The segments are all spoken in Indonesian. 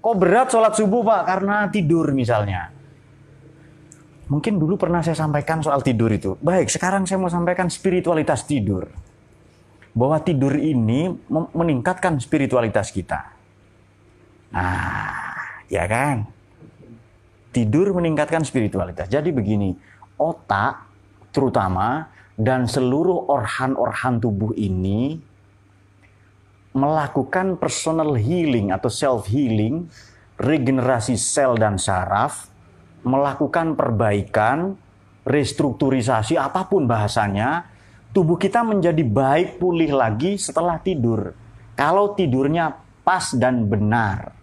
Kok berat sholat subuh pak? Karena tidur misalnya. Mungkin dulu pernah saya sampaikan soal tidur itu. Baik, sekarang saya mau sampaikan spiritualitas tidur. Bahwa tidur ini meningkatkan spiritualitas kita. Nah, ya kan? Tidur meningkatkan spiritualitas. Jadi begini, otak terutama dan seluruh organ-organ tubuh ini melakukan personal healing atau self healing, regenerasi sel dan saraf, melakukan perbaikan, restrukturisasi apa pun bahasanya, tubuh kita menjadi baik pulih lagi setelah tidur. Kalau tidurnya pas dan benar.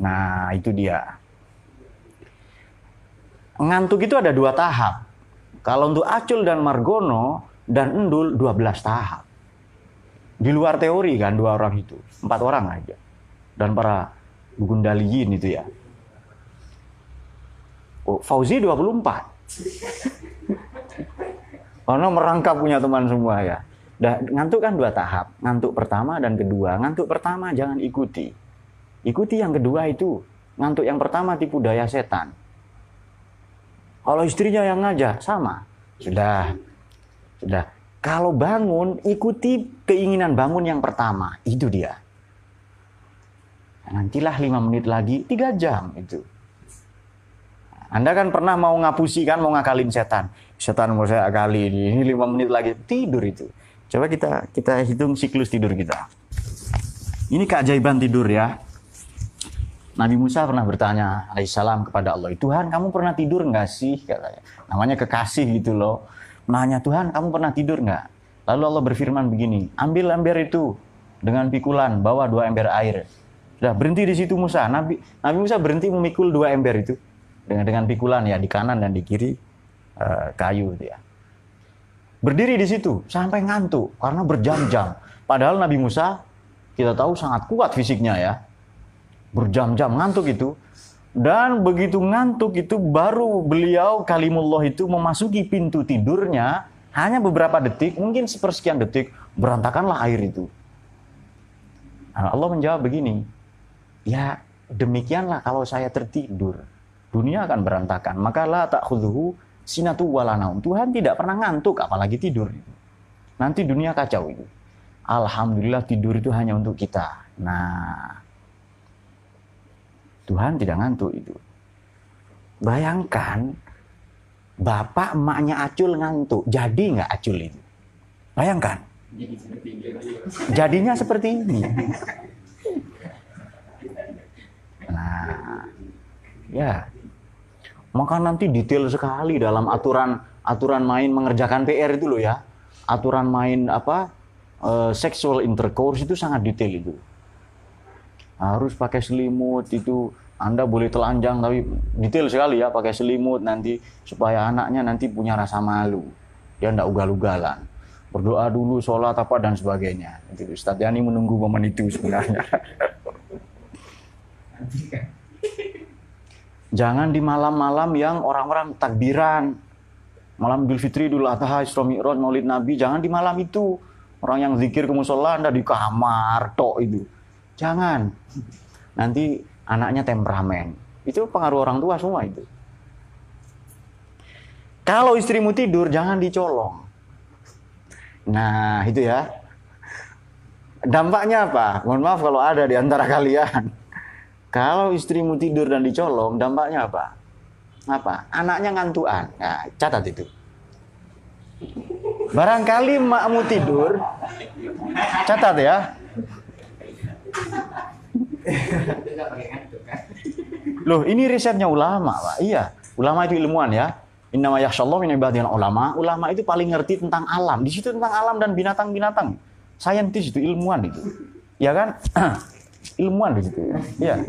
Nah, itu dia. Ngantuk itu ada dua tahap. Kalau untuk Acul dan Margono dan Endul 12 tahap. Di luar teori kan dua orang itu, empat orang aja. Dan para Gundaliyin itu ya. Oh, Fauzi 24. Karena merangkap punya teman semua ya. Dah, ngantuk kan dua tahap. Ngantuk pertama dan kedua. Ngantuk pertama jangan ikuti. Ikuti yang kedua itu. Ngantuk yang pertama tipu daya setan. Kalau istrinya yang ngajak, sama. Sudah. Sudah. Kalau bangun, ikuti keinginan bangun yang pertama. Itu dia. Nantilah lima menit lagi, tiga jam itu. Anda kan pernah mau ngapusi kan, mau ngakalin setan. Setan mau saya akali ini lima menit lagi tidur itu. Coba kita kita hitung siklus tidur kita. Ini keajaiban tidur ya. Nabi Musa pernah bertanya alaihissalam kepada Allah, Tuhan kamu pernah tidur nggak sih? Katanya. Namanya kekasih gitu loh. Nanya Tuhan kamu pernah tidur nggak? Lalu Allah berfirman begini, ambil ember itu dengan pikulan, bawa dua ember air. Sudah berhenti di situ Musa. Nabi Nabi Musa berhenti memikul dua ember itu dengan dengan pikulan ya di kanan dan di kiri uh, kayu itu ya. Berdiri di situ sampai ngantuk karena berjam-jam. Padahal Nabi Musa kita tahu sangat kuat fisiknya ya berjam-jam ngantuk itu. Dan begitu ngantuk itu baru beliau kalimullah itu memasuki pintu tidurnya hanya beberapa detik, mungkin sepersekian detik, berantakanlah air itu. Nah, Allah menjawab begini, ya demikianlah kalau saya tertidur, dunia akan berantakan. Maka la ta'khudhuhu sinatu walanaum. Tuhan tidak pernah ngantuk, apalagi tidur. Nanti dunia kacau itu. Alhamdulillah tidur itu hanya untuk kita. Nah, Tuhan tidak ngantuk itu. Bayangkan bapak emaknya Acul ngantuk, jadi nggak Acul itu? Bayangkan. Jadinya seperti ini. Nah, ya. Maka nanti detail sekali dalam aturan aturan main mengerjakan PR itu loh ya. Aturan main apa? Uh, sexual intercourse itu sangat detail itu harus pakai selimut itu anda boleh telanjang tapi detail sekali ya pakai selimut nanti supaya anaknya nanti punya rasa malu. Dia tidak ugal-ugalan. Berdoa dulu sholat apa dan sebagainya. Itu Ustaz Yani menunggu momen itu sebenarnya. Jangan di malam-malam yang orang-orang takbiran. Malam Idul Fitri, Idul Adha, Isra Mi'raj, Maulid Nabi jangan di malam itu. Orang yang zikir ke musola anda di kamar tok itu. Jangan. Nanti anaknya temperamen. Itu pengaruh orang tua semua itu. Kalau istrimu tidur, jangan dicolong. Nah, itu ya. Dampaknya apa? Mohon maaf kalau ada di antara kalian. Kalau istrimu tidur dan dicolong, dampaknya apa? Apa? Anaknya ngantuan. Nah, catat itu. Barangkali makmu tidur, catat ya. Loh, ini risetnya ulama, Pak. Iya, ulama itu ilmuwan ya. Innama yakhsyallahu min ibadil ulama. Ulama itu paling ngerti tentang alam. Di situ tentang alam dan binatang-binatang. Saintis itu ilmuwan itu. Ya kan? ilmuwan di situ. Iya.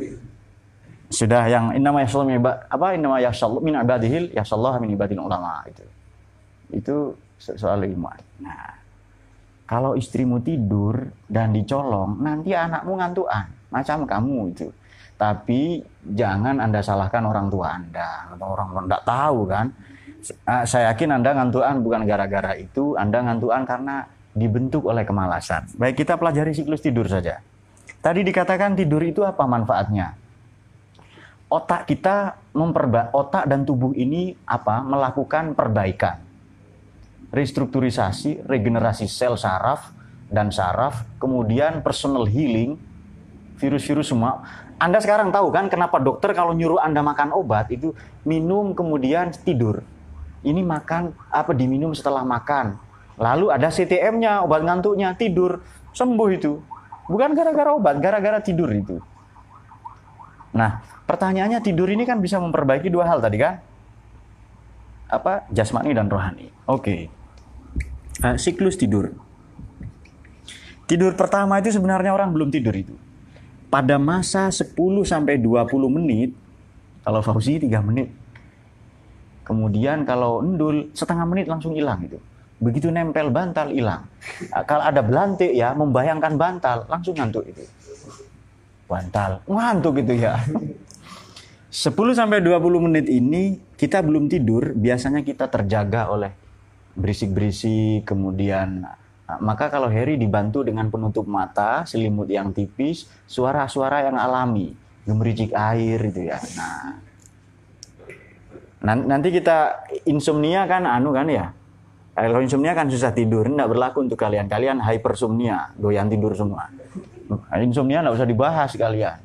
Sudah yang innama yakhsyallahu min apa innama yakhsyallahu min ibadihil yakhsyallahu min ibadil ulama itu. Itu soal ilmuwan. Nah, kalau istrimu tidur dan dicolong, nanti anakmu ngantuan, macam kamu itu. Tapi jangan Anda salahkan orang tua Anda atau orang tua tidak tahu kan. Ah, saya yakin Anda ngantuan bukan gara-gara itu, Anda ngantuan karena dibentuk oleh kemalasan. Baik kita pelajari siklus tidur saja. Tadi dikatakan tidur itu apa manfaatnya? otak kita memperba otak dan tubuh ini apa melakukan perbaikan restrukturisasi regenerasi sel saraf dan saraf kemudian personal healing virus-virus semua anda sekarang tahu kan kenapa dokter kalau nyuruh Anda makan obat itu minum kemudian tidur ini makan apa diminum setelah makan lalu ada CTM-nya obat ngantuknya tidur sembuh itu bukan gara-gara obat gara-gara tidur itu nah Pertanyaannya tidur ini kan bisa memperbaiki dua hal tadi kan? Apa? Jasmani dan rohani. Oke. Okay. Uh, siklus tidur. Tidur pertama itu sebenarnya orang belum tidur itu. Pada masa 10 sampai 20 menit, kalau Fauzi 3 menit. Kemudian kalau endul setengah menit langsung hilang itu. Begitu nempel bantal hilang. Kalau ada belantik ya, membayangkan bantal langsung ngantuk itu. Bantal, ngantuk gitu ya. 10 sampai 20 menit ini kita belum tidur, biasanya kita terjaga oleh berisik-berisik, kemudian ah, maka kalau Harry dibantu dengan penutup mata, selimut yang tipis, suara-suara yang alami, gemericik air itu ya. Nah, nanti kita insomnia kan anu kan ya. Kalau insomnia kan susah tidur, tidak berlaku untuk kalian. Kalian hypersomnia, doyan tidur semua. Insomnia tidak usah dibahas kalian.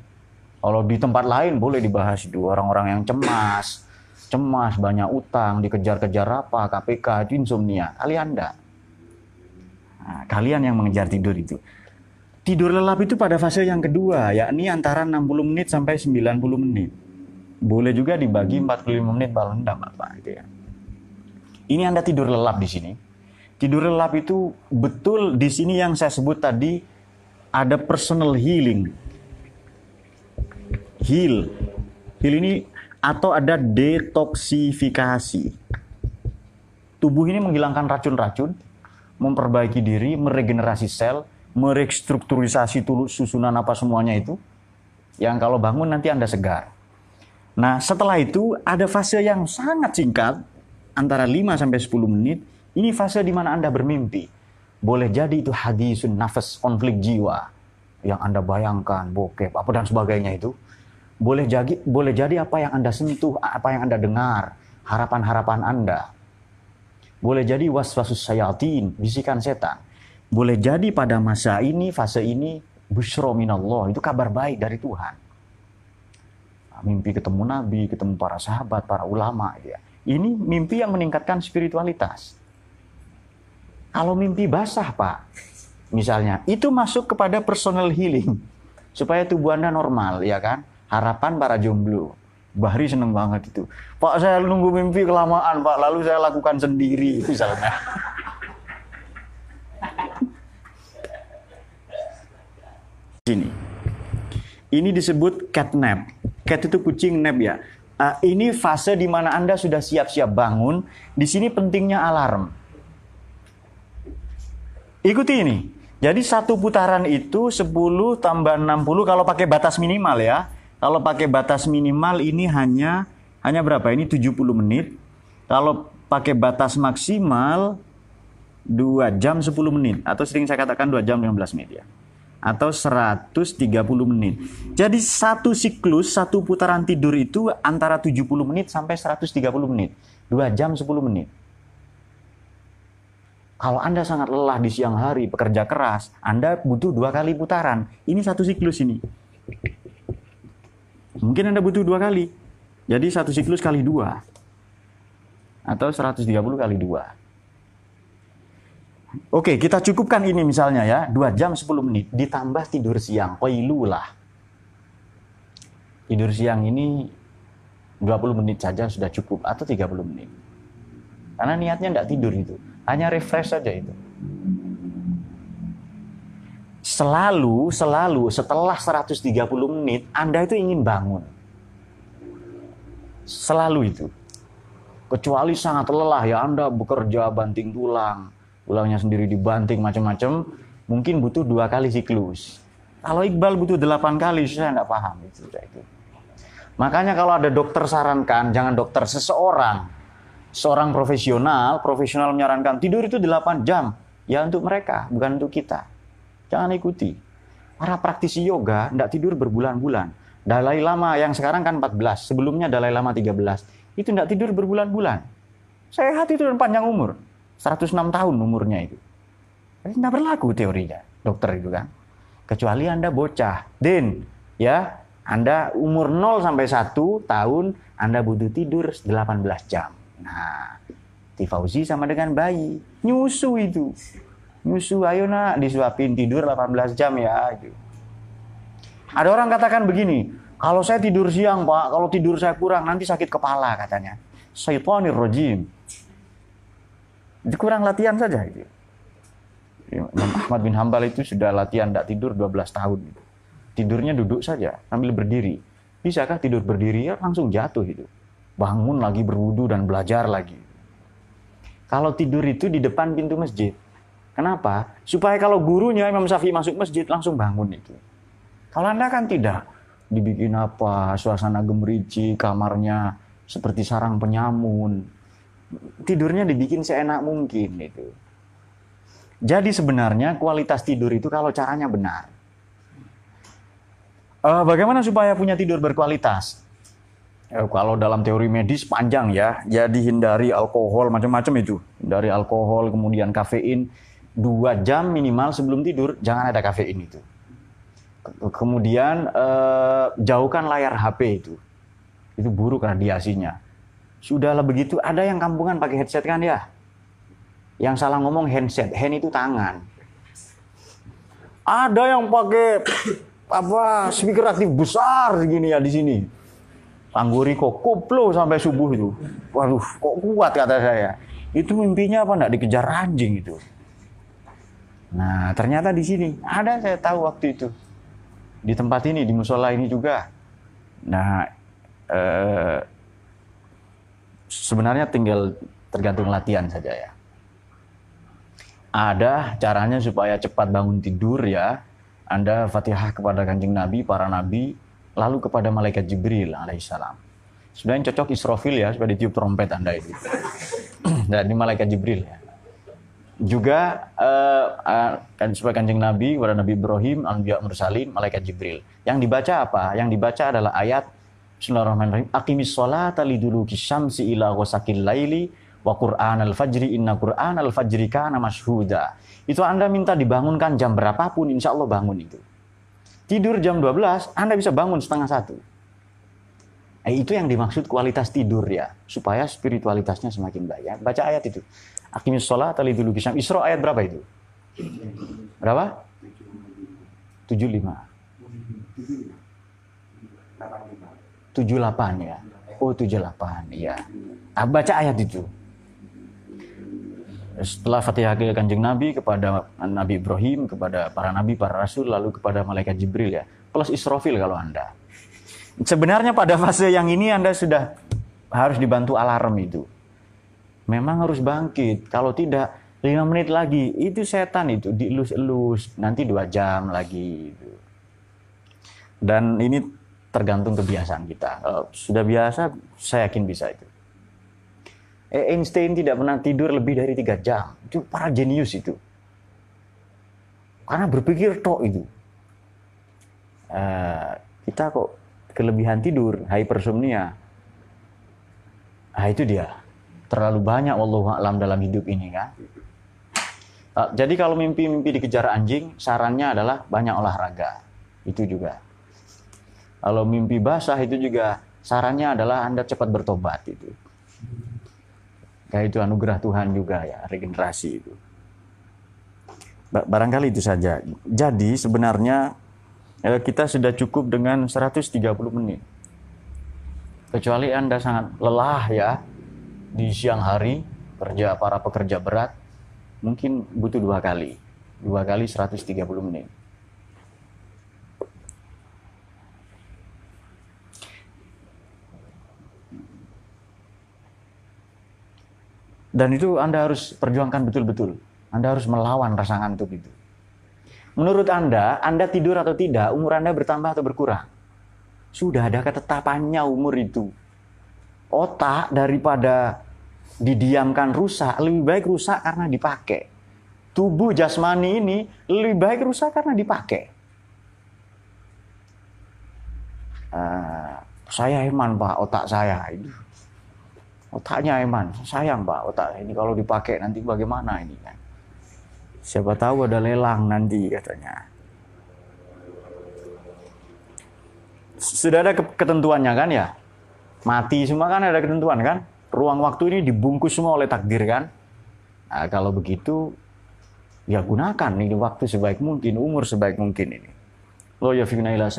Kalau di tempat lain boleh dibahas itu orang-orang yang cemas, cemas banyak utang, dikejar-kejar apa, KPK, itu insomnia. Kalian enggak. Nah, kalian yang mengejar tidur itu. Tidur lelap itu pada fase yang kedua, yakni antara 60 menit sampai 90 menit. Boleh juga dibagi 45 menit kalau enggak apa gitu ya. Ini Anda tidur lelap di sini. Tidur lelap itu betul di sini yang saya sebut tadi ada personal healing heal. Heal ini atau ada detoksifikasi. Tubuh ini menghilangkan racun-racun, memperbaiki diri, meregenerasi sel, merestrukturisasi susunan apa semuanya itu. Yang kalau bangun nanti Anda segar. Nah, setelah itu ada fase yang sangat singkat, antara 5 sampai 10 menit. Ini fase di mana Anda bermimpi. Boleh jadi itu hadisun nafas, konflik jiwa. Yang Anda bayangkan, bokep, apa dan sebagainya itu boleh jadi, boleh jadi apa yang Anda sentuh, apa yang Anda dengar, harapan-harapan Anda. Boleh jadi waswasus sayatin, bisikan setan. Boleh jadi pada masa ini, fase ini, bushro minallah, itu kabar baik dari Tuhan. Mimpi ketemu Nabi, ketemu para sahabat, para ulama. Ya. Ini mimpi yang meningkatkan spiritualitas. Kalau mimpi basah, Pak, misalnya, itu masuk kepada personal healing. Supaya tubuh Anda normal, ya kan? harapan para jomblo. Bahri seneng banget itu. Pak saya nunggu mimpi kelamaan Pak, lalu saya lakukan sendiri misalnya. Sini. Ini disebut cat nap. Cat itu kucing nap ya. Uh, ini fase di mana Anda sudah siap-siap bangun. Di sini pentingnya alarm. Ikuti ini. Jadi satu putaran itu 10 tambah 60 kalau pakai batas minimal ya. Kalau pakai batas minimal ini hanya hanya berapa? Ini 70 menit. Kalau pakai batas maksimal 2 jam 10 menit atau sering saya katakan 2 jam 15 menit ya. Atau 130 menit. Jadi satu siklus, satu putaran tidur itu antara 70 menit sampai 130 menit. 2 jam 10 menit. Kalau Anda sangat lelah di siang hari, bekerja keras, Anda butuh dua kali putaran. Ini satu siklus ini. Mungkin Anda butuh dua kali. Jadi satu siklus kali dua. Atau 130 kali dua. Oke, kita cukupkan ini misalnya ya. dua jam 10 menit. Ditambah tidur siang. Qailulah. Tidur siang ini 20 menit saja sudah cukup. Atau 30 menit. Karena niatnya tidak tidur itu. Hanya refresh saja itu selalu selalu setelah 130 menit Anda itu ingin bangun. Selalu itu. Kecuali sangat lelah ya Anda bekerja banting tulang, tulangnya sendiri dibanting macam-macam, mungkin butuh dua kali siklus. Kalau Iqbal butuh delapan kali, saya nggak paham itu. itu. Makanya kalau ada dokter sarankan, jangan dokter seseorang, seorang profesional, profesional menyarankan tidur itu 8 jam, ya untuk mereka, bukan untuk kita. Jangan ikuti. Para praktisi yoga tidak tidur berbulan-bulan. Dalai Lama yang sekarang kan 14, sebelumnya Dalai Lama 13. Itu tidak tidur berbulan-bulan. Sehat itu dan panjang umur. 106 tahun umurnya itu. Jadi tidak berlaku teorinya, dokter itu kan. Kecuali Anda bocah. Din, ya, Anda umur 0 sampai 1 tahun, Anda butuh tidur 18 jam. Nah, Tifauzi sama dengan bayi. Nyusu itu. Nyusu, ayo nak, disuapin tidur 18 jam ya. Gitu. Ada orang katakan begini, kalau saya tidur siang pak, kalau tidur saya kurang nanti sakit kepala katanya. Syaitanir rojim. Kurang latihan saja. Gitu. Imam Ahmad bin Hambal itu sudah latihan tidak tidur 12 tahun. Tidurnya duduk saja sambil berdiri. Bisakah tidur berdiri ya langsung jatuh itu. Bangun lagi berwudu dan belajar lagi. Kalau tidur itu di depan pintu masjid. Kenapa? Supaya kalau gurunya Imam Syafi'i masuk masjid langsung bangun itu. Kalau Anda kan tidak. Dibikin apa, suasana gemerici, kamarnya seperti sarang penyamun. Tidurnya dibikin seenak mungkin itu. Jadi sebenarnya kualitas tidur itu kalau caranya benar. Uh, bagaimana supaya punya tidur berkualitas? Uh, kalau dalam teori medis panjang ya, jadi hindari alkohol macam-macam itu, dari alkohol kemudian kafein dua jam minimal sebelum tidur jangan ada kafein itu. Kemudian uh, jauhkan layar HP itu, itu buruk radiasinya. Sudahlah begitu, ada yang kampungan pakai headset kan ya? Yang salah ngomong handset, hand itu tangan. Ada yang pakai apa speaker aktif besar segini ya di sini. Tangguri kok koplo sampai subuh itu. Waduh, kok kuat kata saya. Itu mimpinya apa enggak dikejar anjing itu. Nah, ternyata di sini ada saya tahu waktu itu. Di tempat ini, di musola ini juga. Nah, eh, sebenarnya tinggal tergantung latihan saja ya ada caranya supaya cepat bangun tidur ya. Anda Fatihah kepada Kanjeng Nabi, para nabi, lalu kepada malaikat Jibril alaihissalam. Sebenarnya cocok Israfil ya supaya ditiup trompet Anda itu. Dan ini malaikat Jibril ya. Juga uh, uh, supaya Kanjeng Nabi kepada Nabi Ibrahim, Anbiya Mursalin, malaikat Jibril. Yang dibaca apa? Yang dibaca adalah ayat Bismillahirrahmanirrahim. Aqimis sholata liduluki syamsi ila ghasakil laili wa Qur'an al-fajri inna Qur'an al-fajri kana mashhuda. Itu Anda minta dibangunkan jam berapapun, insya Allah bangun itu. Tidur jam 12, Anda bisa bangun setengah satu. Eh, itu yang dimaksud kualitas tidur ya, supaya spiritualitasnya semakin baik. Ya. Baca ayat itu. Akimis sholat tali dulu kisam. Isra ayat berapa itu? Berapa? 75. 78 ya. Oh 78 ya. Ah, baca ayat itu setelah Fatihah ke Kanjeng Nabi kepada Nabi Ibrahim, kepada para nabi, para rasul, lalu kepada malaikat Jibril ya. Plus Israfil kalau Anda. Sebenarnya pada fase yang ini Anda sudah harus dibantu alarm itu. Memang harus bangkit. Kalau tidak, lima menit lagi itu setan itu dielus-elus nanti dua jam lagi itu. dan ini tergantung kebiasaan kita kalau sudah biasa saya yakin bisa itu Eh, Einstein tidak pernah tidur lebih dari tiga jam. Itu para jenius itu. Karena berpikir tok itu. Uh, kita kok kelebihan tidur, hypersomnia. Nah itu dia. Terlalu banyak Allah alam dalam hidup ini kan. Jadi kalau mimpi-mimpi dikejar anjing, sarannya adalah banyak olahraga. Itu juga. Kalau mimpi basah itu juga sarannya adalah Anda cepat bertobat itu. Ya itu anugerah Tuhan juga ya, regenerasi itu. Barangkali itu saja. Jadi sebenarnya eh, kita sudah cukup dengan 130 menit. Kecuali Anda sangat lelah ya di siang hari kerja para pekerja berat, mungkin butuh dua kali. Dua kali 130 menit. Dan itu Anda harus perjuangkan betul-betul. Anda harus melawan rasa ngantuk itu. Menurut Anda, Anda tidur atau tidak, umur Anda bertambah atau berkurang? Sudah ada ketetapannya umur itu. Otak daripada didiamkan rusak, lebih baik rusak karena dipakai. Tubuh jasmani ini lebih baik rusak karena dipakai. uh, saya Eman pak otak saya. Itu otaknya Eman sayang pak otak ini kalau dipakai nanti bagaimana ini kan? Siapa tahu ada lelang nanti katanya. Sudah ada ketentuannya kan ya mati semua kan ada ketentuan kan ruang waktu ini dibungkus semua oleh takdir kan nah, kalau begitu ya gunakan ini waktu sebaik mungkin umur sebaik mungkin ini Lo ya fikna ila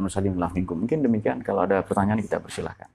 nusalim Mungkin demikian kalau ada pertanyaan kita persilahkan.